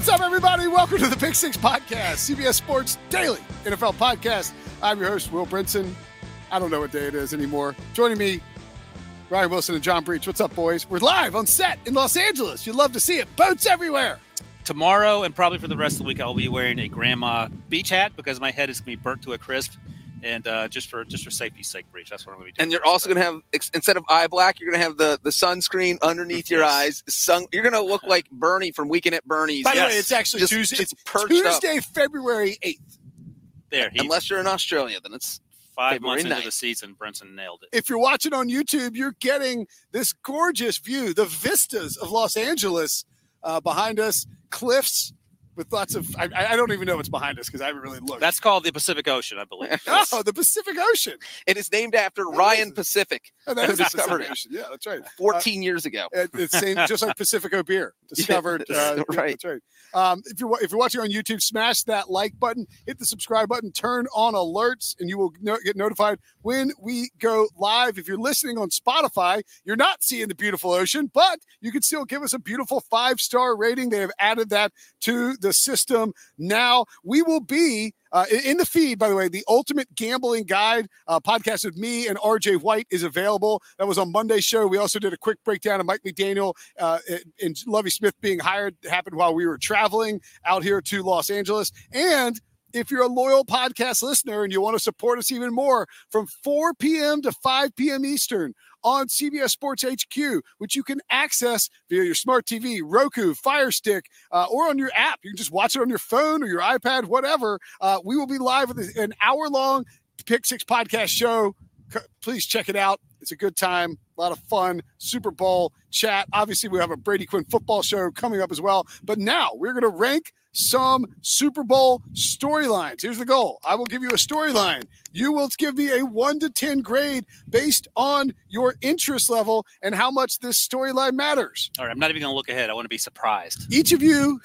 What's up, everybody? Welcome to the Pick Six Podcast, CBS Sports Daily NFL Podcast. I'm your host, Will Brinson. I don't know what day it is anymore. Joining me, Ryan Wilson and John Breach. What's up, boys? We're live on set in Los Angeles. You'd love to see it. Boats everywhere. tomorrow and probably for the rest of the week i'll be wearing a grandma beach hat because my head is going to be burnt to a crisp and uh, just for just for safety's sake breach that's what i'm going to be doing And you're also going to have instead of eye black, you're going to have the the sunscreen underneath your eyes. Sun, you're going to look like Bernie from Weekend at Bernie's. By the Yes. way, it's actually Just- Tuesday. just it's perched up. Tuesday, February 8th. there he, Unless you're in Australia, then it's five February months into ninth. the season Brinson nailed it If you're watching on YouTube, you're getting this gorgeous view, the vistas of Los Angeles uh, behind us, cliffs with lots of. I, I don't even know what's behind us because I haven't really looked. that's called the pacific ocean i believe oh, the Pacific Ocean. it is named after That Ryan is- Pacific Oh, that is the Discovered Pacific. Ocean. Yeah, that's right. 14 years ago. It- It's same, just like Pacifico beer discovered. Uh, yeah, right. That's right. Um, if you're if you're watching on YouTube, smash that like button, hit the subscribe button, turn on alerts, and you will no- get notified when we go live. If you're listening on Spotify, you're not seeing the beautiful ocean, but you can still give us a beautiful five star rating. They have added that to the system now. We will be uh, in- the feed, by the way, the Ultimate Gambling Guide uh, podcast with me and RJ White is available. That was on Monday's show. We also did a quick breakdown of Mike McDaniel uh, and Lovie Smith being hired. happened while we were traveling out here to Los Angeles. And if you're a loyal podcast listener and you want to support us even more, from 4 p.m. to 5 p.m. Eastern on CBS Sports HQ, which you can access via your smart TV, Roku, Fire Stick, uh, or on your app. You can just watch it on your phone or your iPad, whatever. Uh, we will be live with an hour long Pick Six podcast show. Please check it out. It's a good time, a lot of fun. Super Bowl chat. Obviously, we have a Brady Quinn football show coming up as well. But now we're going to rank some Super Bowl storylines. Here's the goal I will give you a storyline. You will give me a one to 10 grade based on your interest level and how much this storyline matters. all right i'm not even going to look ahead i want to be surprised Each of you,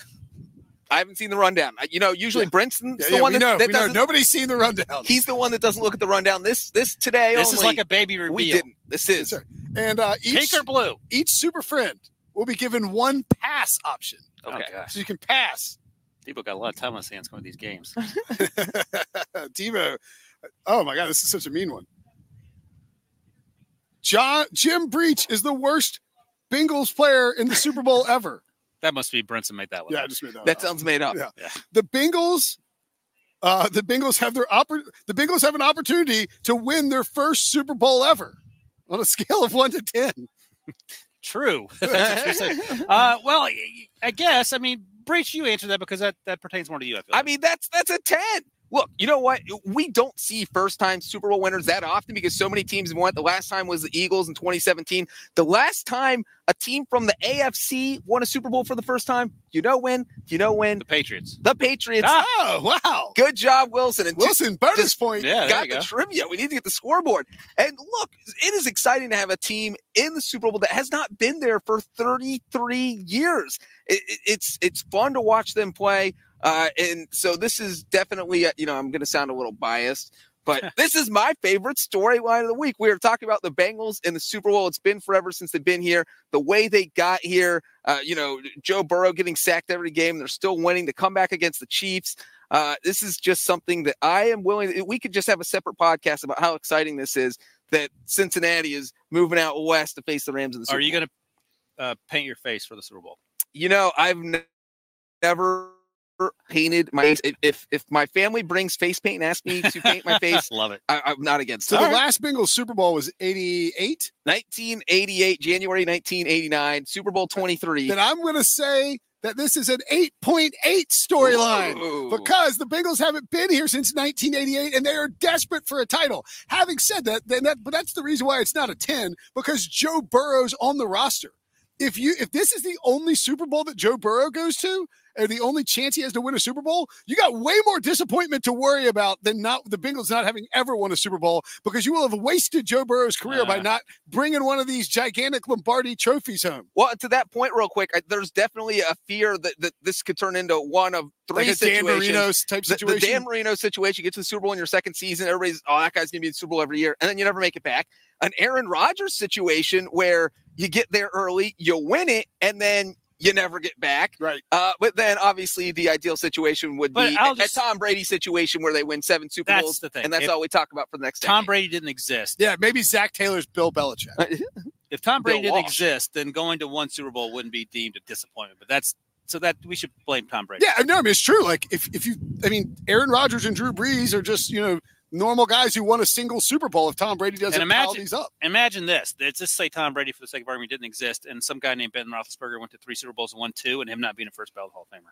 I haven't seen the rundown. You know, usually Brinson's yeah, the yeah, one we that, know, that we know. doesn't. nobody's seen the rundown. He's the one that doesn't look at the rundown. This this today this is like a baby reveal we didn't. This is Yes. And uh, each, pink or blue each super friend will be given one pass option. okay Okay. So you can pass. People got a lot of time on his hands going to these games Devo. Oh my God, this is such a mean one. John Jim Breach is the worst Bengals player in the Super Bowl ever. that must be Brinson made that one Yeah, I just made that. that up. sounds made up. Yeah. Yeah. The Bengals, uh, the Bengals have their oppor- the Bengals have an opportunity to win their first Super Bowl ever on a scale of one to ten. True. That's what you're saying. uh, well, I- I guess. I mean, Breach, you answered that because that, that pertains more to you. I, I mean, that's that's a 10. Look, you know what? We don't see first time Super Bowl winners that often because so many teams have won. The last time was the Eagles in 2017. The last time a team from the AFC won a Super Bowl for the first time, you know when? You know when? the Patriots. The Patriots. Oh wow, Good job, Wilson. And Wilson bonus just point. Yeah, there got you the go. trivia. We need to get the scoreboard. And look, it is exciting to have a team in the Super Bowl that has not been there for 33 years. It, it- it's it's fun to watch them play. Uh, and so this is definitely, uh, you know, I'm going to sound a little biased, but this is my favorite storyline of the week. We are talking about the Bengals in the Super Bowl. It's been forever since they've been here. The way they got here, uh, you know, Joe Burrow getting sacked every game. They're still winning. The comeback against the Chiefs. Uh, this is just something that I am willing. We could just have a separate podcast about how exciting this is. That Cincinnati is moving out west to face the Rams in the Super Bowl. Are you going to uh, paint your face for the Super Bowl? You know, I've ne- never painted my face. If, if my family brings face paint and asks me to paint my face, Love it. I, I'm not against So it. the last Bengals Super Bowl was 88. 1988, January 1989, Super Bowl 23. Then I'm going to say that this is an 8.8 storyline because the Bengals haven't been here since 1988 and they are desperate for a title. Having said that, then that but that's the reason why it's not a 10 because Joe Burrow's on the roster. If you if this is the only Super Bowl that Joe Burrow goes to, and the only chance he has to win a Super Bowl, you got way more disappointment to worry about than not the Bengals not having ever won a Super Bowl because you will have wasted Joe Burrow's career by Uh. not bringing one of these gigantic Lombardi trophies home. Well, to that point, real quick, I, there's definitely a fear that, that this could turn into one of three Like a Dan. Marino type the, the. Dan Marino situation, you get to the Super Bowl in your second season, everybody's, oh, that guy's going to be in the Super Bowl every year, and then you never make it back. An Aaron Rodgers situation where you get there early, you win it, and then you never get back. right. Uh, but then obviously the ideal situation would But be I'll a, just- a Tom Brady situation where they win seven Super That's Bowls, the thing. and that's If all we talk about for the next Tom decade. Brady didn't exist. Yeah, maybe Zac Taylor's Bill Belichick. If Tom Bill Brady didn't Walsh. exist, then going to one Super Bowl wouldn't be deemed a disappointment. But that's so that we should blame Tom Brady. Yeah, no, I mean it's true. Like if if you, I mean, Aaron Rodgers and Drew Brees are just you know normal guys who won a single Super Bowl. If Tom Brady doesn't And pile imagine- these up, Imagine this. Let's just say Tom Brady, for the sake of argument, didn't exist, and some guy named Ben Roethlisberger went to three Super Bowls and won two, and him not being a first ballot Hall of Famer.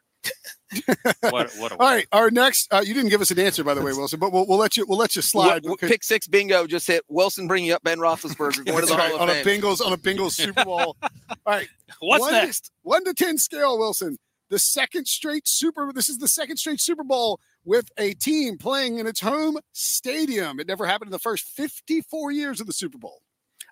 what, what a all right. Our next, uh, you didn't give us an answer by the way, Wilson, but we'll, we'll let you we'll let you slide. What- pick six bingo just hit Wilson bringing up Ben Roethlisberger going to the right, Hall on of a Bengals on a Bengals Super Bowl. All right, What's One- next? one to ten scale, Wilson. The second straight Super. This is the second straight Super Bowl with a team playing in its home stadium. It never happened in the first 54 years of the Super Bowl.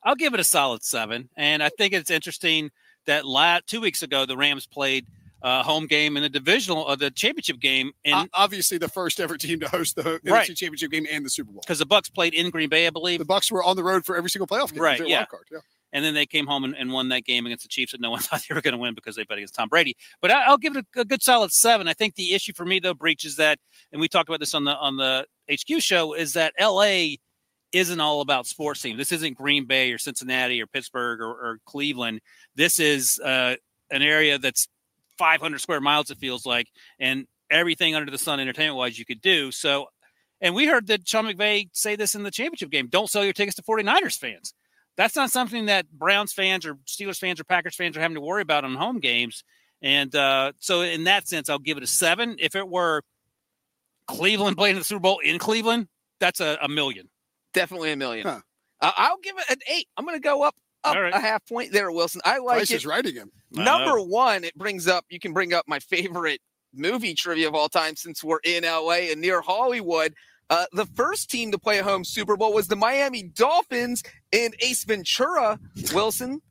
I'll give it a solid seven. And I think it's interesting that la- two weeks ago the Rams played a home game in the divisional of the championship game, and obviously, the first ever team to host the Right. NFC Championship game and the Super Bowl. because the Bucks played in Green Bay, I believe, The Bucks were on the road for every single playoff game. Right, yeah. yeah. And then they came home and, and won that game against the Chiefs that no one thought they were going to win because they bet against Tom Brady. But I, I'll give it a, a good solid seven. I think the issue for me though, breach is that, and we talked about this on the on the HQ show, is that LA isn't all about sports teams. This isn't Green Bay or Cincinnati or Pittsburgh or, or Cleveland. This is uh, an area that's 500 square miles. It feels like, and everything under the sun, entertainment wise, you could do. So. And we heard that Sean McVay say this in the championship game. Don't sell your tickets to 49ers fans that's not something that Browns fans or Steelers fans or Packers fans are having to worry about on home games. And uh, so, in that sense, I'll give it a seven. If it were Cleveland playing the Super Bowl in Cleveland, that's a, a million. Definitely a million. Huh. Uh, I'll give it an eight. I'm going to go up up All right. a half point there, Wilson. I like Price it. is right again. Number one, it brings up. You can bring up my favorite movie trivia of all time since we're in LA and near Hollywood. Uh, the first team to play a home Super Bowl was the Miami Dolphins in Ace Ventura. Wilson,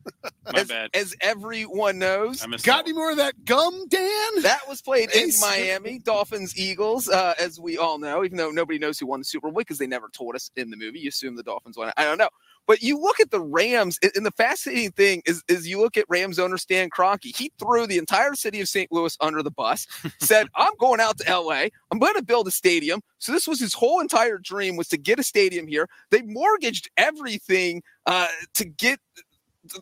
My as, bad. as everyone knows, I Got any more of that gum, Dan? that was played in Miami. Dolphins, Eagles, uh, as we all know, even though nobody knows who won the Super Bowl because they never told us in the movie. You assume the Dolphins won it. I don't know. But you look at the Rams, and the fascinating thing is, is you look at Rams owner Stan Kroenke. He threw the entire city of St. Louis under the bus. Said, "I'm going out to LA. I'm going to build a stadium." So this was his whole entire dream was to get a stadium here. They mortgaged everything uh, to get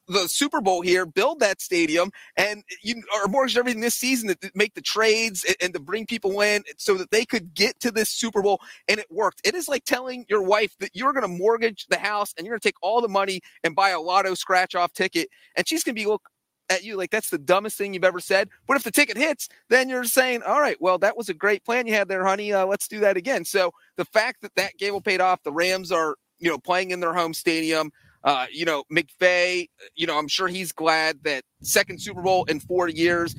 the Super Bowl here, build that stadium, and you or mortgaged everything this season to make the trades and, and to bring people in so that they could get to this Super Bowl, and it worked. It is like telling your wife that you're going to mortgage the house and you're going to take all the money and buy a lotto scratch off ticket, and she's going to be look at you like that's the dumbest thing you've ever said. But if the ticket hits, then you're saying, "All right, well, that was a great plan you had there, honey. Uh, let's do that again." So the fact that that gamble paid off, the Rams are you know playing in their home stadium. Uh, you know, McVay, you know, I'm sure he's glad that second Super Bowl in four years.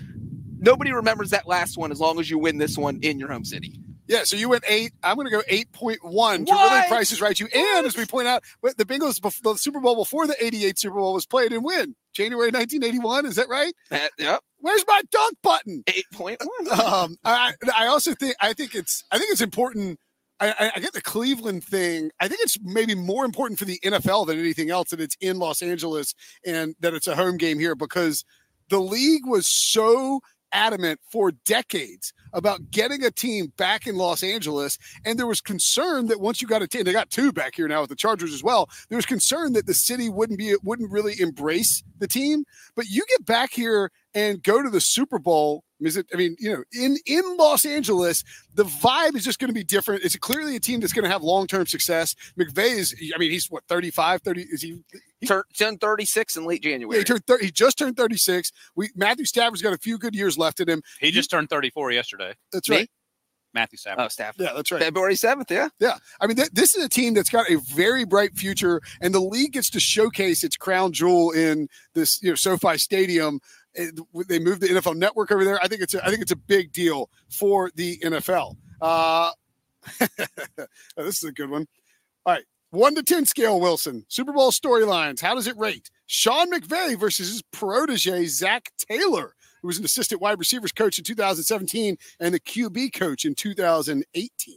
Nobody remembers that last one as long as you win this one in your home city. Yeah, so you went eight. I'm going to go 8.1 to really What? price is right you. And as we point out, the Bengals, the Super Bowl before the 88 Super Bowl was played and win. January 1981. Is that right? That, yep, Where's my dunk button? eight point one. um, I, I also think I think it's I think it's important. I, I- get the Cleveland thing. I think it's maybe more important for the NFL than anything else that it's in Los Angeles and that it's a home game here because the league was so adamant for decades about getting a team back in Los Angeles. And there was concern that once you got a team, they got two back here now with the Chargers as well. There was concern that the city wouldn't be wouldn't really embrace the team. But you get back here and go to the Super Bowl. Is it? I mean, you know, in in Los Angeles, the vibe is just going to be different. It's clearly a team that's going to have long term success. McVay is. I mean, he's what 35, 30. Is he? Tur- turned 36 in late Yeah, January. he turned. Thir- he just turned 36. We Matthew Stafford's got a few good years left in him. He just turned 34 yesterday. That's Me? right. Matthew Stafford. oh, staff. Yeah, that's right. February 7th, yeah. Yeah, I mean, th- this is a team that's got a very bright future, and the league gets to showcase its crown jewel in this, you know, SoFi Stadium. It- they moved the NFL Network over there. I think it's a, I think it's a big deal for the NFL. Uh, oh, this is a good one. All right, one to ten scale. Wilson Super Bowl storylines. How does it rate? Sean McVay versus his protege Zac Taylor, who was an assistant wide receivers coach in 2017 and the QB coach in 2018.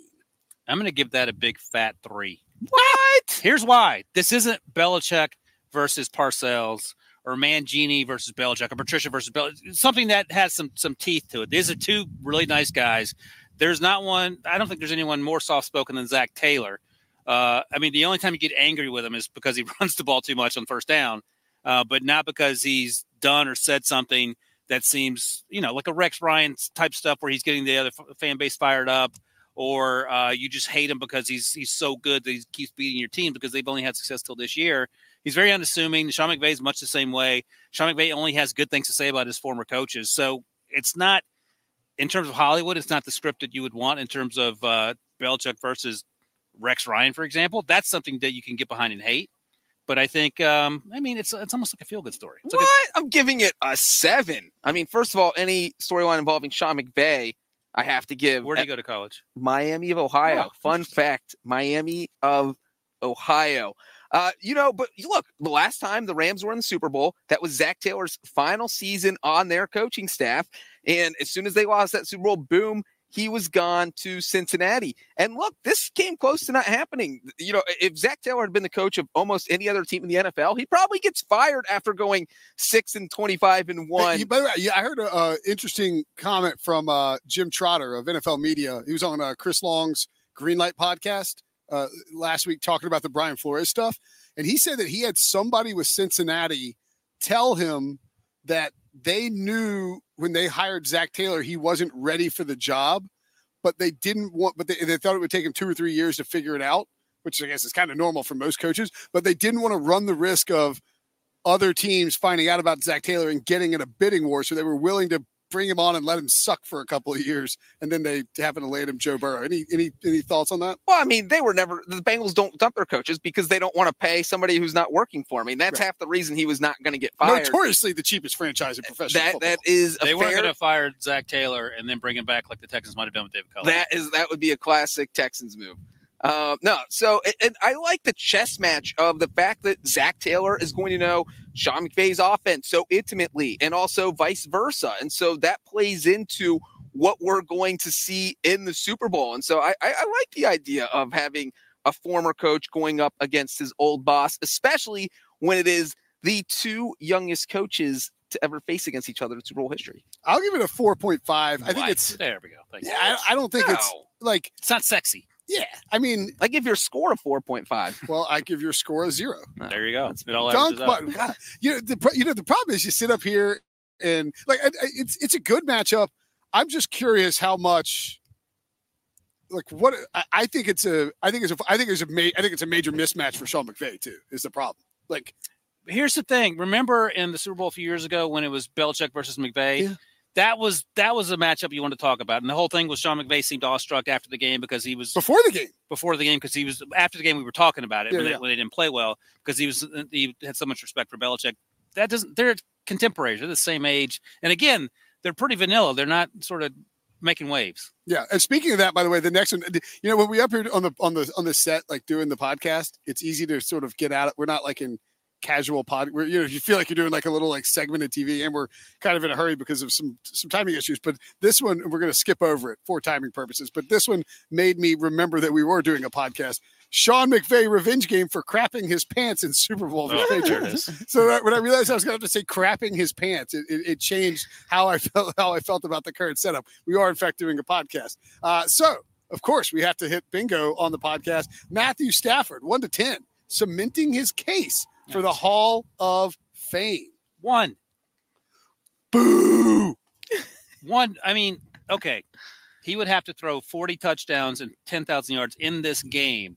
I'm going to give that a big fat three. What? Here's why. This isn't Belichick versus Parcells or Mangini versus Belichick or Patricia versus Belichick. Something that has some some teeth to it. These are two really nice guys. There's not one. I don't think there's anyone more soft spoken than Zac Taylor. Uh, I mean, the only time you get angry with him is because he runs the ball too much on first down, uh, but not because he's done or said something that seems, you know, like a Rex Ryan type stuff where he's getting the other f- fan base fired up, or uh, you just hate him because he's he's so good that he keeps beating your team because they've only had success till this year. He's very unassuming. Sean McVay is much the same way. Sean McVay only has good things to say about his former coaches, so it's not in terms of Hollywood. It's not the script that you would want in terms of uh, Belichick versus Rex Ryan, for example. That's something that you can get behind and hate. But I think, um, I mean, it's it's almost like a feel good story. It's like What? a- I'm giving it a seven. I mean, first of all, any storyline involving Sean McVay, I have to give where do you go to college? Miami of Ohio. Oh, Fun fact Miami of Ohio. Uh, you know, but look, the last time the Rams were in the Super Bowl, that was Zac Taylor's final season on their coaching staff. And as soon as they lost that Super Bowl, boom, he was gone to Cincinnati. And look, this came close to not happening. You know, if Zac Taylor had been the coach of almost any other team in the NFL, he probably gets fired after going six and 25 and one. you- by the way, yeah, I heard an uh, interesting comment from uh, Jim Trotter of NFL Media. He was on uh, Chris Long's Greenlight podcast uh, last week talking about the Brian Flores stuff, and he said that he had somebody with Cincinnati tell him that they knew when they hired Zac Taylor he wasn't ready for the job, but they didn't want, but they, they thought it would take him two or three years to figure it out, which I guess is kind of normal for most coaches, but they didn't want to run the risk of other teams finding out about Zac Taylor and getting in a bidding war. So they were willing to bring him on and let him suck for a couple of years. And then they happen to land him Joe Burrow. Any any any thoughts on that? Well, I mean, they were never the Bengals don't dump their coaches because they don't want to pay somebody who's not working for me. And that's Right. half the reason he was not going to get fired. Notoriously the cheapest franchise in professional That football. that is a They weren't going to fire Zac Taylor and then bring him back like the Texans might have done with David Culley. That is that would be a classic Texans move. Uh, no, so and- and I like the chess match of the fact that Zac Taylor is going to know Sean McVay's offense so intimately, and also vice versa, and so that plays into what we're going to see in the Super Bowl. And so I, I, I like the idea of having a former coach going up against his old boss, especially when it is the two youngest coaches to ever face against each other in Super Bowl history. I'll give it a 4.5. I think What? it's there. We go. Thank yeah, you. I, I don't think it's like It's not sexy. Yeah. I mean, I give your score a 4.5. well, I give your score a zero. There you go. It all Dunk, averages out. but God, you know the you know the problem is you sit up here and like I- I- it's it's a good matchup. I'm just curious how much like what I, I think it's a I think it's a I think it's a ma- I think it's a major mismatch for Sean McVay too is the problem. Like here's the thing. Remember in the Super Bowl a few years ago when it was Belichick versus McVay? Yeah. That was that was a matchup you wanted to talk about, and the whole thing was Sean McVay seemed awestruck after the game because he was before the game, before the game because he was after the game we were talking about it Yeah, when, yeah. They, when they didn't play well because he was he had so much respect for Belichick. That doesn't they're contemporaries, they're the same age, and again they're pretty vanilla. They're not sort of making waves. yeah. And speaking of that, by the way, the next one, you know, when we up here on the on the on the set, like doing the podcast, it's easy to sort of get out. of We're not like in casual pod where you know you feel like you're doing like a little like segmented TV, and we're kind of in a hurry because of some some timing issues. But this one, we're going to skip over it for timing purposes. But this one made me remember that we were doing a podcast. Sean McVay revenge game for crapping his pants in Super Bowl. Oh, there it Patriots. is. So that, when I realized I was going to have to say crapping his pants, it, it, it changed how I felt how I felt about the current setup. We are in fact doing a podcast. Uh, so of course we have to hit bingo on the podcast. Matthew Stafford, one to ten, cementing his case for the Hall of Fame. One, Boo! one. I mean, okay, he would have to throw forty touchdowns and ten thousand yards in this game,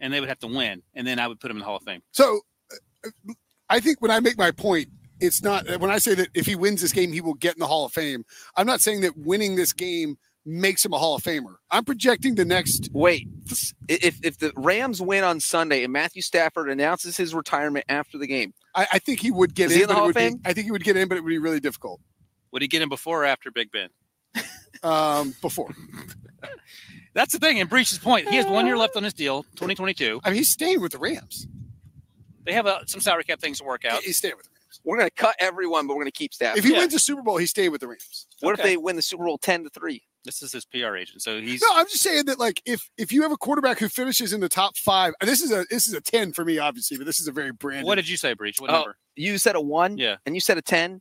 and they would have to win, and then I would put him in the Hall of Fame. So I think when I make my point, it's not when I say that if he wins this game, he will get in the Hall of Fame. I'm not saying that winning this game makes him a Hall of Famer. I'm projecting the next. Wait, if if the Rams win on Sunday and Matthew Stafford announces his retirement after the game, I, I think he would get Is he in. in the but it Hall would of be- Fame? I think he would get in, but it would be really difficult. Would he get him before or after Big Ben? Um, before, That's the thing. And Breach's point, he has one year left on his deal, 2022. I mean, he's staying with the Rams. They have uh some salary cap things to work out. He's staying with the Rams. we're going to cut everyone, but we're going to keep Stafford. If he Yeah. wins the Super Bowl, he's staying with the Rams. what if they win the Super Bowl ten to three? This is his PR agent, so he's No, I'm just saying that like if if you have a quarterback who finishes in the top five, and this is a this is a ten for me, obviously, but this is a very brand. What did you say, Breach? What Oh, number? You said a one, Yeah. and you said a ten.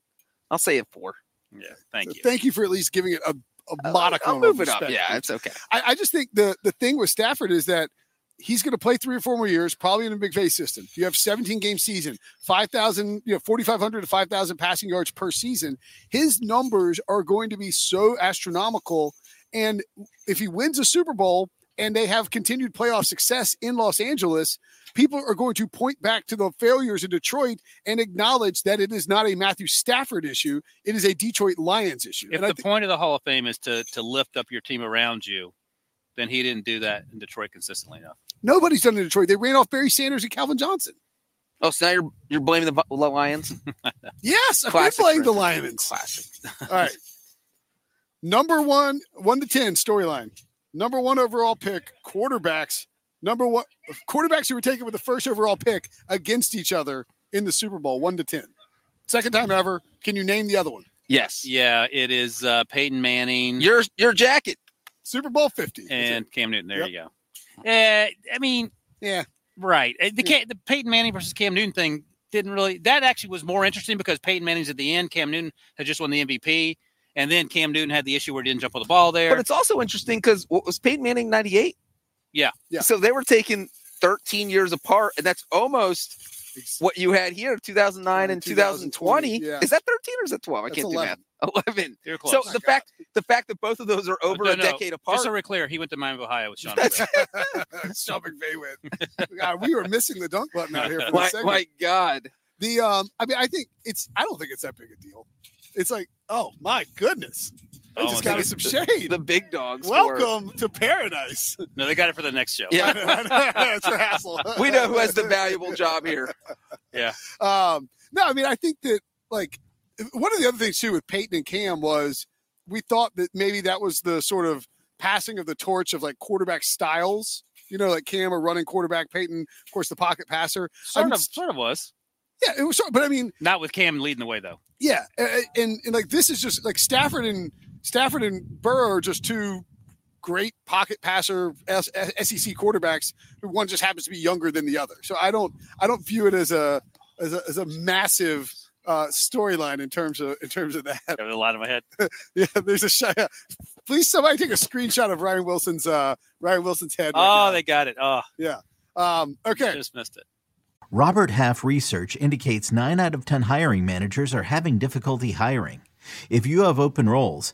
I'll say a four. Yeah, thank you. Thank you for at least giving it a, a uh, modicum. I'll of move it up. respect. Yeah, it's okay. I, I just think the the thing with Stafford is that he's going to play three or four more years, probably in a big face system. You have 17 game season, 5,000, you know, 4,500 to 5,000 passing yards per season. His numbers are going to be so astronomical. And if he wins a Super Bowl and they have continued playoff success in Los Angeles, people are going to point back to the failures in Detroit and acknowledge that it is not a Matthew Stafford issue. It is a Detroit Lions issue. If and the thi- point of the Hall of Fame is to to lift up your team around you, then he didn't do that in Detroit consistently enough. nobody's done it in Detroit. They ran off Barry Sanders and Calvin Johnson. Oh, so now you're you're blaming the the Lions? Yes, I've Classic been playing the Griffin. Lions. Classic. All right. Number one, one to 10 storyline. Number one overall pick, quarterbacks. Number one, quarterbacks who were taken with the first overall pick against each other in the Super Bowl, one to 10. Second time ever. Can you name the other one? Yes. Yeah, it is uh, Peyton Manning Your your jacket. Super Bowl 50. And Cam Newton. There Yep. you go. Uh, I mean, yeah. right. Uh, The, Yeah. Ca- the Peyton Manning versus Cam Newton thing didn't really. That actually was more interesting because Peyton Manning's at the end. Cam Newton had just won the MVP, and then Cam Newton had the issue where he didn't jump on the ball there. But it's also interesting because what was Peyton Manning 98? Yeah. Yeah. So they were taking 13 years apart, and that's almost what you had here 2009 and 2020. 2020, yeah. Is that 13 or is that 12? I That's can't 11. do math. 11. You're close. So the fact the fact that both of those are over No, a no, decade apart. Just so we're clear, he went to Miami, Ohio with Sean. That's- McVay. Sean McVay went. God, we were missing the dunk button out here for my, this segment. my God. The um, I mean, I think it's. I don't think it's that big a deal. It's like, oh my goodness, I just I got us some shade. The big dogs. were- Welcome to paradise. no, they got it for the next show. Yeah. it's a hassle. We know who has the valuable job here. Yeah. Um, no, I mean, I think that like one of the other things too with Peyton and Cam was we thought that maybe that was the sort of passing of the torch of like quarterback styles. You know, like Cam a running quarterback, Peyton, of course, the pocket passer. Sort I'm of, sort of was. Yeah, it was. sort- But I mean, Not with Cam leading the way though. Yeah, a- a- and, and like this is just like Stafford and Stafford and Burrow are just two great pocket passer SEC quarterbacks. One just happens to be younger than the other. So I don't I don't view it as a as a, as a massive uh, storyline in terms of in terms of that. Got a lot in my head. Yeah, there's a shot. Please, somebody take a screenshot of Ryan Wilson's uh, Ryan Wilson's head. right Oh, now. they got it. Oh, yeah. um, okay. just missed it. Robert Half research indicates 9 out of 10 hiring managers are having difficulty hiring. If you have open roles,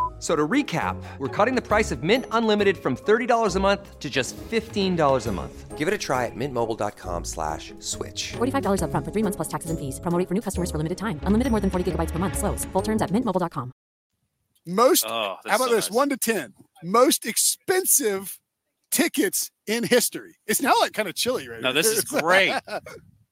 F- So to recap, we're cutting the price of Mint Unlimited from $30 a month to just $15 a month. Give it a try at mintmobile.com slash switch. $45 upfront for three months plus taxes and fees. Promo for new customers for limited time. Unlimited more than 40 gigabytes per month. Slows. Full terms at mintmobile.com. Most Oh, that's How about so this? nice. One to ten. Most expensive tickets in history. It's now like kind of chilly right No, now. this is great.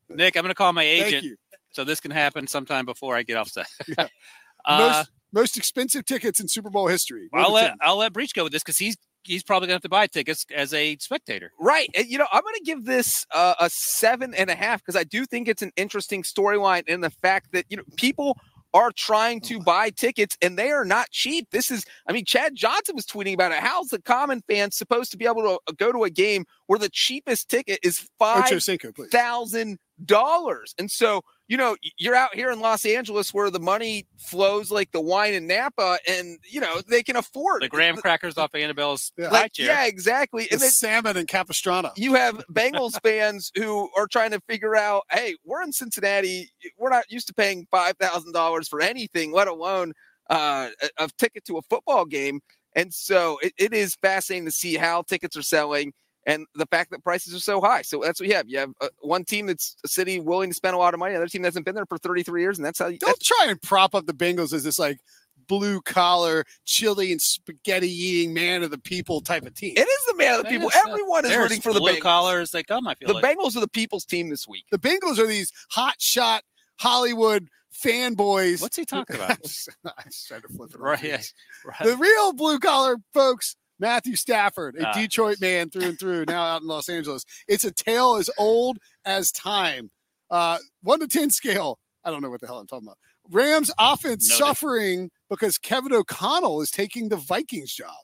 Nick, I'm going to call my Thank agent, you. so this can happen sometime before I get off set. Yeah. uh, most most expensive tickets in Super Bowl history. One I'll let 10. I'll let Breach go with this because he's he's probably going to have to buy tickets as a spectator. Right. And, you know, I'm going to give this uh, a seven and a half because I do think it's an interesting storyline in the fact that, you know, people are trying to buy tickets and they are not cheap. This is, I mean, Chad Johnson was tweeting about it. How's the common fan supposed to be able to uh, go to a game where the cheapest ticket is five Ocho Cinco, please. thousand dollars? And so, you know, you're out here in Los Angeles where the money flows like the wine in Napa, and you know they can afford The graham crackers off Annabelle's Yeah. Like, yeah, exactly. The And then salmon and Capistrano. you have Bengals fans who are trying to figure out, hey, we're in Cincinnati. We're not used to paying five thousand dollars for anything, let alone uh, a, a ticket to a football game. And so it, it is fascinating to see how tickets are selling and the fact that prices are so high. So that's what you have. You have uh, one team that's a city willing to spend a lot of money, another team that hasn't been there for 33 years, and that's how you. Don't try and prop up the Bengals as this like blue collar, chili and spaghetti eating man of the people type of team. It is the man of the people. is, uh, Everyone is rooting for the blue Bengals. collars. They come. I feel The like. Bengals are the people's team this week. the Bengals are these hot shot Hollywood fanboys. What's he talking about? I just tried to flip it. Right, Right. yeah, right. The real blue collar folks, Matthew Stafford, a Ah. Detroit man through and through, now out in Los Angeles. It's a tale as old as time. Uh, one to 10 scale. I don't know what the hell I'm talking about. Rams offense Noted. suffering because Kevin O'Connell is taking the Vikings job.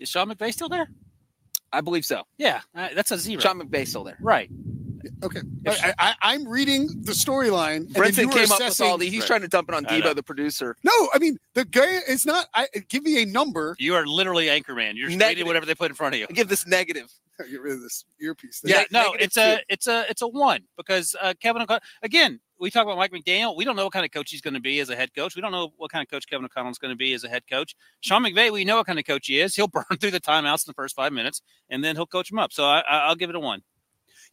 Is Sean McVay still there? I believe so. Yeah, uh, that's a zero. Sean McVay still there. right. Okay. I, I, I'm reading the storyline. and Brinson you were came up with assessing- all the. He's trying to dump it on I. Debo, the producer. No, I mean, the guy, it's not, I give me a number. You are literally Anchorman. You're just Negative. reading whatever they put in front of you. I give this negative. Get rid of this earpiece. thing. Yeah, Neg- no, negative it's a it's a it's a one because uh, Kevin O'Connell. Again, we talk about Mike McDaniel. We don't know what kind of coach he's going to be as a head coach. We don't know what kind of coach Kevin O'Connell is going to be as a head coach. Sean McVay, we know what kind of coach he is. He'll burn through the timeouts in the first five minutes, and then he'll coach him up. So I, I, I'll give it a one.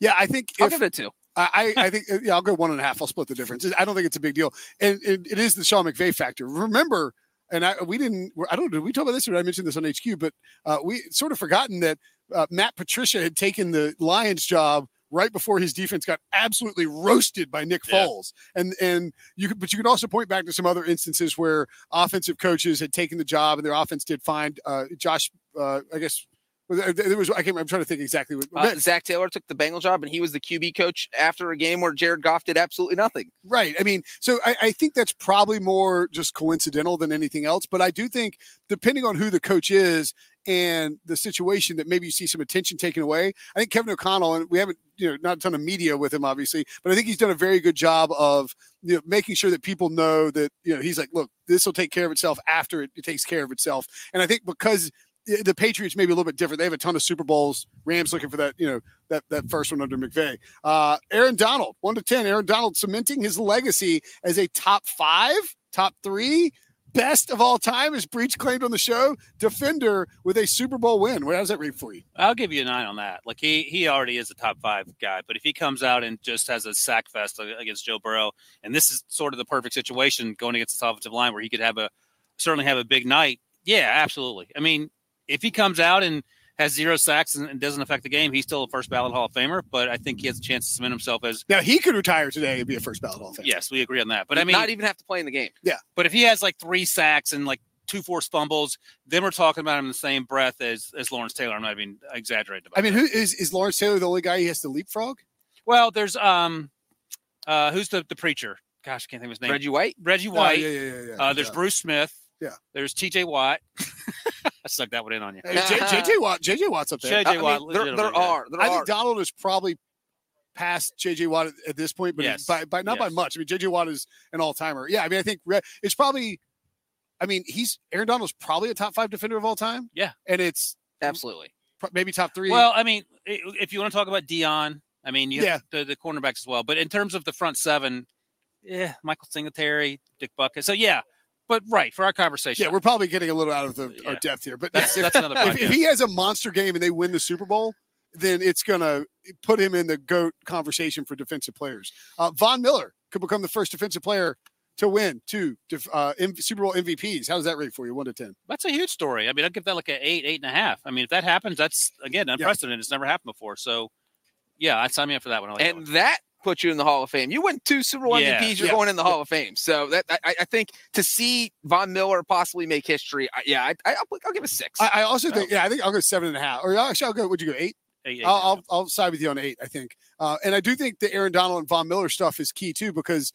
Yeah, I think I'll give it two. I, I think uh, yeah, I'll go one and a half. I'll split the difference. I don't think it's a big deal, and it, it is the Sean McVay factor. Remember, and I we didn't. I don't know. Did we talk about this or did I mentioned this on HQ? But uh, we sort of forgotten that uh, Matt Patricia had taken the Lions job right before his defense got absolutely roasted by Nick Yeah. Foles, and and you could, but you could also point back to some other instances where offensive coaches had taken the job and their offense did fine. Uh, Josh, uh, I guess. There was I can't. I'm trying to think exactly what. Uh, Zac Taylor took the Bengal job, and he was the QB coach after a game where Jared Goff did absolutely nothing. Right. I mean, so I, I think that's probably more just coincidental than anything else. But I do think, depending on who the coach is and the situation, that maybe you see some attention taken away. I think Kevin O'Connell, and we haven't, you know, not a ton of media with him, obviously, but I think he's done a very good job of, you know, making sure that people know that, you know, he's like, look, this will take care of itself after it, it takes care of itself. And I think because the Patriots may be a little bit different. They have a ton of Super Bowls. Rams looking for that, you know, that that first one under McVay. Uh, Aaron Donald, one to ten. Aaron Donald cementing his legacy as a top five, top three, best of all time, as Breach claimed on the show, defender with a Super Bowl win. Where does that read for you? I'll give you a nine on that. Like he he already is a top five guy, but if he comes out and just has a sack fest against Joe Burrow, and this is sort of the perfect situation going against this offensive line where he could have a certainly have a big night. Yeah, absolutely. I mean, if he comes out and has zero sacks and, and doesn't affect the game, he's still a first ballot Hall of Famer. But I think he has a chance to cement himself as Now he could retire today and be a first ballot Hall of Famer. yes, we agree on that. But I mean, not even have to play in the game. Yeah. But if he has like three sacks and like two forced fumbles, then we're talking about him in the same breath as as Lawrence Taylor. I'm not even exaggerating. About I mean, that. who is is Lawrence Taylor the only guy he has to leapfrog? Well, there's um, uh, who's the the preacher? Gosh, I can't think of his name. Reggie White. Reggie Oh, White. yeah, yeah, yeah, yeah. Uh, there's yeah. Bruce Smith. Yeah. There's T.J. Watt. I stuck that one in on you. Hey, J- JJ Watt. JJ Watt's up there. JJ I mean, Watt. there, there legitimately, yeah. are. There I are. think Donald is probably past JJ Watt at, at this point, but Yes. by, by not by much. I mean, JJ Watt is an all timer. Yeah, I mean, I think it's probably. I mean, he's Aaron Donald's probably a top five defender of all time. Yeah. and it's Absolutely. maybe top three. Well, I mean, if you want to talk about Deion, I mean, you Yeah. have the, the cornerbacks as well. But in terms of the front seven, yeah, Michael Singletary, Dick Butkus. So yeah, but right for our conversation. yeah, we're probably getting a little out of the, our depth here. But that's if, that's another if, podcast. if he has a monster game and they win the Super Bowl, then it's gonna put him in the goat conversation for defensive players. Uh, Von Miller could become the first defensive player to win two uh, Super Bowl MVPs. How does that rate for you? One to ten. That's a huge story. I mean, I'd give that like an eight, eight and a half. I mean, if that happens, that's again unprecedented. It's never happened before. So, yeah, I'd sign me up for that one. I like that and one. that puts you in the Hall of Fame. You win two Super Bowl Yeah, MVPs, you're yeah, going in the Hall of Fame. So that I, I think to see Von Miller possibly make history, I, yeah, I, I, I'll, I'll give it six. I, I also think, yeah, I think I'll go seven and a half. Or actually, I'll go. Would you go eight? Eight, eight I'll, and a I'll, I'll side with you on eight. I think, uh, and I do think the Aaron Donald and Von Miller stuff is key too because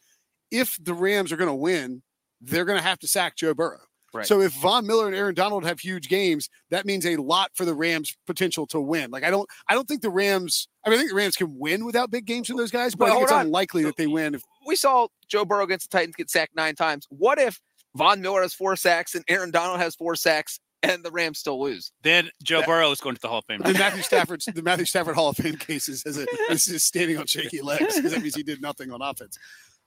if the Rams are going to win, they're going to have to sack Joe Burrow. Right. So if Von Miller and Aaron Donald have huge games, that means a lot for the Rams' potential to win. Like I don't, I don't think the Rams. I mean, I think the Rams can win without big games from those guys, but Well, I think it's on. unlikely that they win. If, we saw Joe Burrow against the Titans get sacked nine times. What if Von Miller has four sacks and Aaron Donald has four sacks and the Rams still lose? Then Joe Burrow is going to the Hall of Fame. the Matthew Stafford, the Matthew Stafford Hall of Fame cases as a this is standing on shaky legs because that means he did nothing on offense.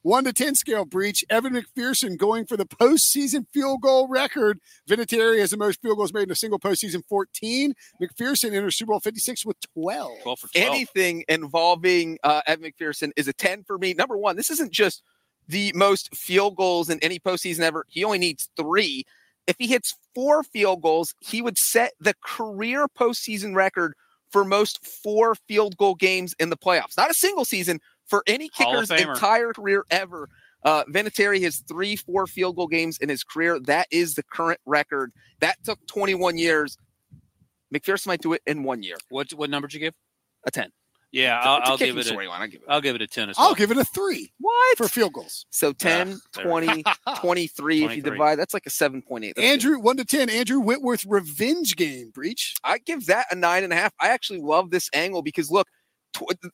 One to ten scale breach. Evan McPherson going for the postseason field goal record. Vinatieri has the most field goals made in a single postseason, 14. McPherson enters Super Bowl 56 with 12. 12 for 12. Anything involving uh, Evan McPherson is a 10 for me. Number one, this isn't just the most field goals in any postseason ever. He only needs three. If he hits four field goals, he would set the career postseason record for most four field goal games in the playoffs. Not a single season for any kicker's entire career ever. Uh, Vinatieri has three, four field goal games in his career. That is the current record. That took 21 years. McPherson might do it in one year. What what number did you give? A 10. Yeah, It's a- I'll, it's a I'll give kicking it. A, storyline. I'll give it. I'll give it a ten as well. I'll give it a three What? for field goals. So 10, there 20, 23. If you divide, that's like a 7.8. That's good. Andrew, one to ten. Andrew Whitworth revenge game breach. I give that a nine and a half. I actually love this angle because look, tw-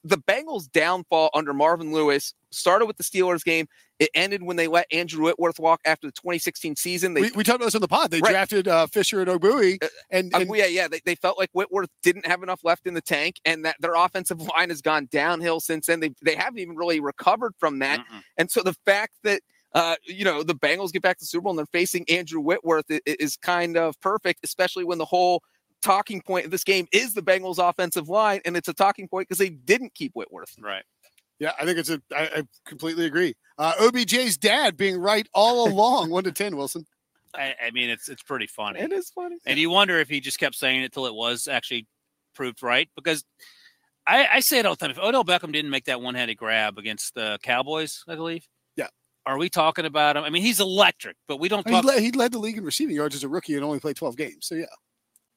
the Bengals' downfall under Marvin Lewis started with the Steelers game. It ended when they let Andrew Whitworth walk after the 2016 season. They, We, we talked about this on the pod. They Right. drafted uh, Fisher and Ogbuehi, Uh, and, uh, and yeah, yeah, they, they felt like Whitworth didn't have enough left in the tank, and that their offensive line has gone downhill since then. They they haven't even really recovered from that. Mm-mm. And so the fact that uh, you know the Bengals get back to the Super Bowl and they're facing Andrew Whitworth i- i- is kind of perfect, especially when the whole talking point of this game is the Bengals' offensive line, and it's a talking point because they didn't keep Whitworth. Right. yeah, I think it's a. I, I completely agree. Uh, OBJ's dad being right all along. one to ten, Wilson. I, I mean, it's it's pretty funny. It is funny. And you wonder if he just kept saying it till it was actually proved right. Because I, I say it all the time. If Odell Beckham didn't make that one-handed grab against the Cowboys, I believe. Yeah. Are we talking about him? I mean, he's electric, but we don't talk. he, led, he led the league in receiving yards as a rookie and only played twelve games. So yeah,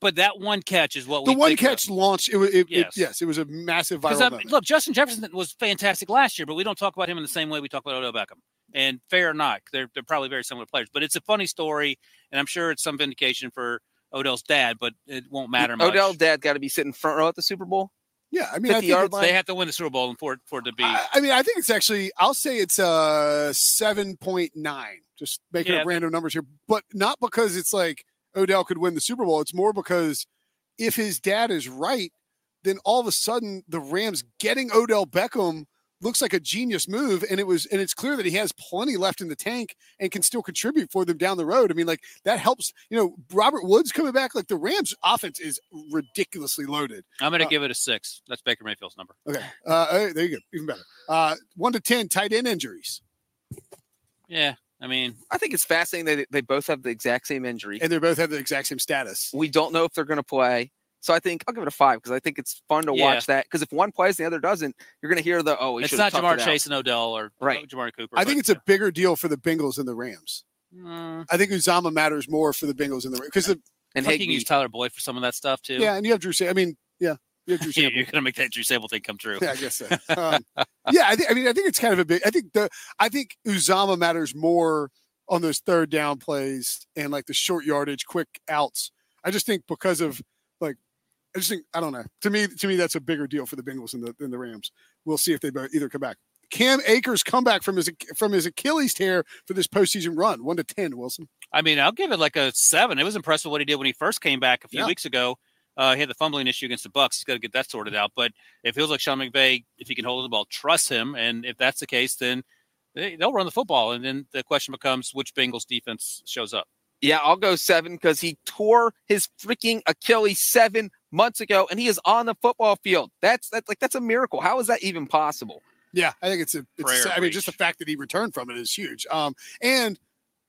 but that one catch is what the we one think of. catch launched. It was it, yes. Yes. It, yes, it was a massive viral I- moment. look, Justin Jefferson was fantastic last year, but we don't talk about him in the same way we talk about Odell Beckham. And fair or not, they're they're probably very similar players. But it's a funny story, and I'm sure it's some vindication for Odell's dad, but it won't matter much. Odell dad got to be sitting front row at the Super Bowl. yeah, I mean, I 50 think yard it's- line. they have to win the Super Bowl for it for it to be. I, I mean, I think it's actually. I'll say it's a seven point nine. Just making Yeah, up random numbers here, but not because it's like Odell could win the Super Bowl. It's more because if his dad is right, then all of a sudden the Rams getting Odell Beckham looks like a genius move, and it was, and it's clear that he has plenty left in the tank and can still contribute for them down the road. I mean, like that helps. You know, Robert Woods coming back. Like the Rams' offense is ridiculously loaded. I'm going to uh, give it a six. That's Baker Mayfield's number. Okay, uh, there you go, even better. Uh, one to ten, tight end injuries. Yeah, I mean, I think it's fascinating that they both have the exact same injury. and they both have the exact same status. We don't know if they're going to play. So I think I'll give it a five because I think it's fun to Yeah. watch that. Because if one plays and the other doesn't, you're going to hear the oh, it's not Ja'Marr it out." Chase and Odell or Right. Jamar Cooper. I think but, it's a bigger deal for the Bengals than the Rams. Mm, I think Uzomah matters more for the Bengals than the because the And I you can use Tyler Boyd for some of that stuff too. yeah, and you have Drew. Sa- I mean, yeah, have Drew. You're going to make that Drew Sample thing come true. Yeah, I guess so. Um, yeah, I think. I mean, I think it's kind of a big. I think the. I think Uzomah matters more on those third down plays and like the short yardage, quick outs. I just think because of like, I just think I don't know. To me, to me, that's a bigger deal for the Bengals than the than the Rams. We'll see if they both either come back. Cam Akers comeback from his from his Achilles tear for this postseason run, one to ten. Wilson. I mean, I'll give it like a seven. It was impressive what he did when he first came back a few Yeah. weeks ago. Uh, he had the fumbling issue against the Bucks. He's got to get that sorted out. But it feels like Sean McVay, if he can hold the ball, trust him. And if that's the case, then they, they'll run the football. And then the question becomes which Bengals defense shows up. yeah, I'll go seven because he tore his freaking Achilles seven months ago, and he is on the football field. That's that's like that's a miracle. How is that even possible? Yeah, I think it's a. It's Prayer a I mean, just the fact that he returned from it is huge. Um, and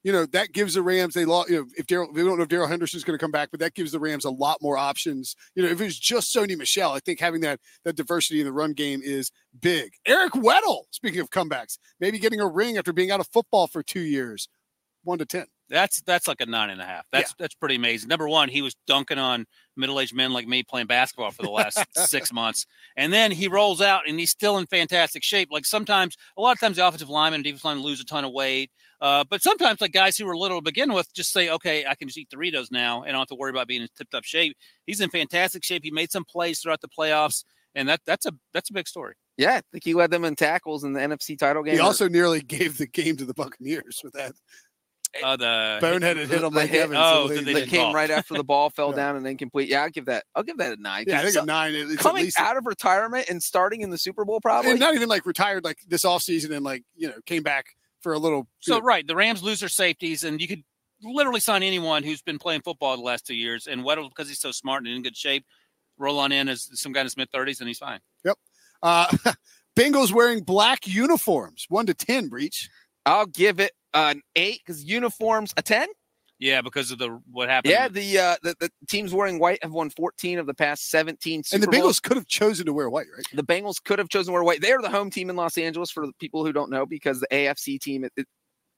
you know that gives the Rams they lost. You know, if Daryl, we don't know if Darrell Henderson's going to come back, but that gives the Rams a lot more options. You know, if it was just Sony Michel, I think having that that diversity in the run game is big. Eric Weddle, speaking of comebacks, maybe getting a ring after being out of football for two years. One to ten. That's that's like a nine and a half. That's that's pretty amazing. Number one, he was dunking on middle-aged men like me playing basketball for the last six months, and then he rolls out and he's still in fantastic shape. Like sometimes, a lot of times, the offensive lineman and defensive lineman lose a ton of weight, uh, but sometimes like guys who were little to begin with just say, "Okay, I can just eat Doritos now and I don't have to worry about being in tip-top shape." He's in fantastic shape. He made some plays throughout the playoffs, and that that's a that's a big story. Yeah, I think he led them in tackles in the NFC title game. He or- also nearly gave the game to the Buccaneers with that Uh, the boneheaded hit on the Mike Evans. oh, so did they that came call. right after the ball fell Yeah. down and incomplete. Yeah, I'll give that. I'll give that a nine. yeah, I think So- a nine. It's at coming least out of retirement and starting in the Super Bowl, probably. and not even like retired like this offseason and like you know came back for a little. So know, right, the Rams lose their safeties, and you could literally sign anyone who's been playing football the last two years. And Weddle, because he's so smart and in good shape, roll on in as some guy in his mid thirties, and he's fine. Yep. Uh, Bengals wearing black uniforms, one to ten. Breech. I'll give it an eight because uniforms a ten. Yeah, because of the what happened. Yeah, the, uh, the the teams wearing white have won 14 of the past 17 Super and the Bowls. Bengals could have chosen to wear white, right? The Bengals could have chosen to wear white. They are the home team in Los Angeles for the people who don't know because the AFC team it, it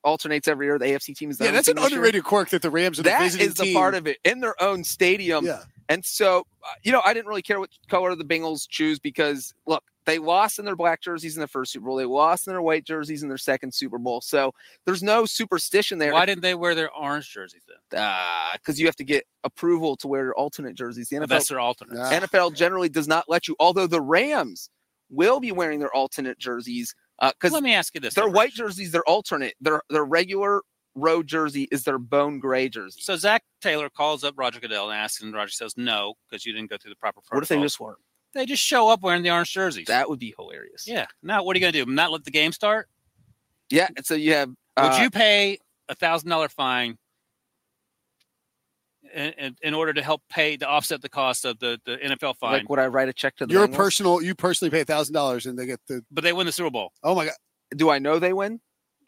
alternates every year. The AFC team is the Yeah, home that's team an this year. underrated quirk that the Rams are the That visiting is the team. part of it in their own stadium. Yeah, And so, uh, you know, I didn't really care what color the Bengals choose because look, they lost in their black jerseys in the first Super Bowl. They lost in their white jerseys in their second Super Bowl. So there's no superstition there. Why didn't they wear their orange jerseys then? Uh, because you have to get approval to wear your alternate jerseys. The NFL, that's their alternate. NFL generally does not let you. Although the Rams will be wearing their alternate jerseys uh, because Let me ask you this: their white jerseys, their alternate, their their regular road jersey is their bone gray jersey. So Zac Taylor calls up Roger Goodell and asks, and Roger says no because you didn't go through the proper protocol. What if they just weren't? They just show up wearing the orange jerseys? That would be hilarious. yeah. Now what are you gonna do? Not let the game start? Yeah. So you have. Would uh, you pay a thousand dollar fine in, in, in order to help pay to offset the cost of the, the NFL fine? like? Would I write a check to the your Bengals? personal, you personally pay a thousand dollars and they get the. but they win the Super Bowl. Oh my god! Do I know they win?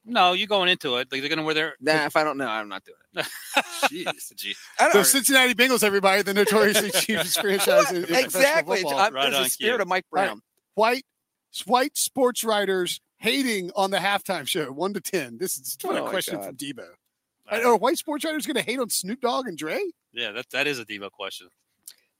No, you going into it. Like they're gonna wear their Nah. If I don't know, I'm not doing it. Jeez. Gee. I The don't- Cincinnati Bengals, everybody, the notoriously cheapest franchise in, in exactly. football. Right there's on the spirit cue. of Mike All right. Brown. white white sports writers hating on the halftime show, one to ten. This is what Oh a question God. from Debo. Are white sports writers going to hate on Snoop Dogg and Dre? Yeah, that, that is a Devo question.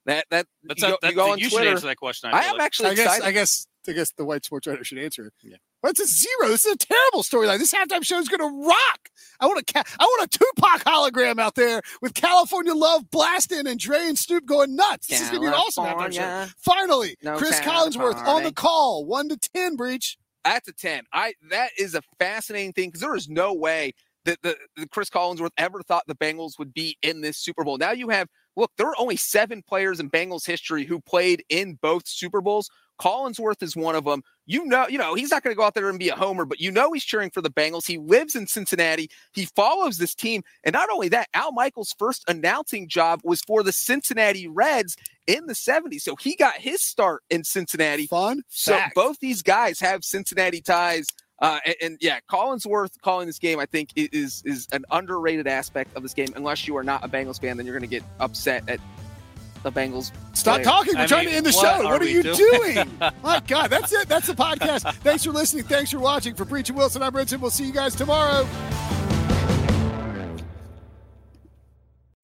That that That's you a, go, that, you go on you should Twitter. answer that question. I, I am like. actually I guess excited. I guess I guess the white sports writer should answer it. Yeah. But it's a zero. This is a terrible storyline. This halftime show is going to rock. I want a I want a Tupac hologram out there with California Love blasting and Dre and Snoop going nuts. This is going to be an awesome halftime show. Finally, No Chris Collinsworth on the call, one to ten. Breech. That's a 10. I that is a fascinating thing because there is no way that the, the Chris Collinsworth ever thought the Bengals would be in this Super Bowl. Now you have look, there are only seven players in Bengals history who played in both Super Bowls. Collinsworth is one of them. You know, you know, he's not going to go out there and be a homer, but you know he's cheering for the Bengals. He lives in Cincinnati. He follows this team. And not only that, Al Michaels' first announcing job was for the Cincinnati Reds in the 70s. So he got his start in Cincinnati. Fun. So fact. both these guys have Cincinnati ties. Uh, and, and yeah, Collinsworth calling this game, I think, is is an underrated aspect of this game. Unless you are not a Bengals fan, then you're going to get upset at the Bengals. Stop player. talking. We're I trying mean, to end the what show. What are you doing? doing? My God, that's it. That's the podcast. Thanks for listening. Thanks for watching. For Preacher Wilson, I'm Brinson. We'll see you guys tomorrow.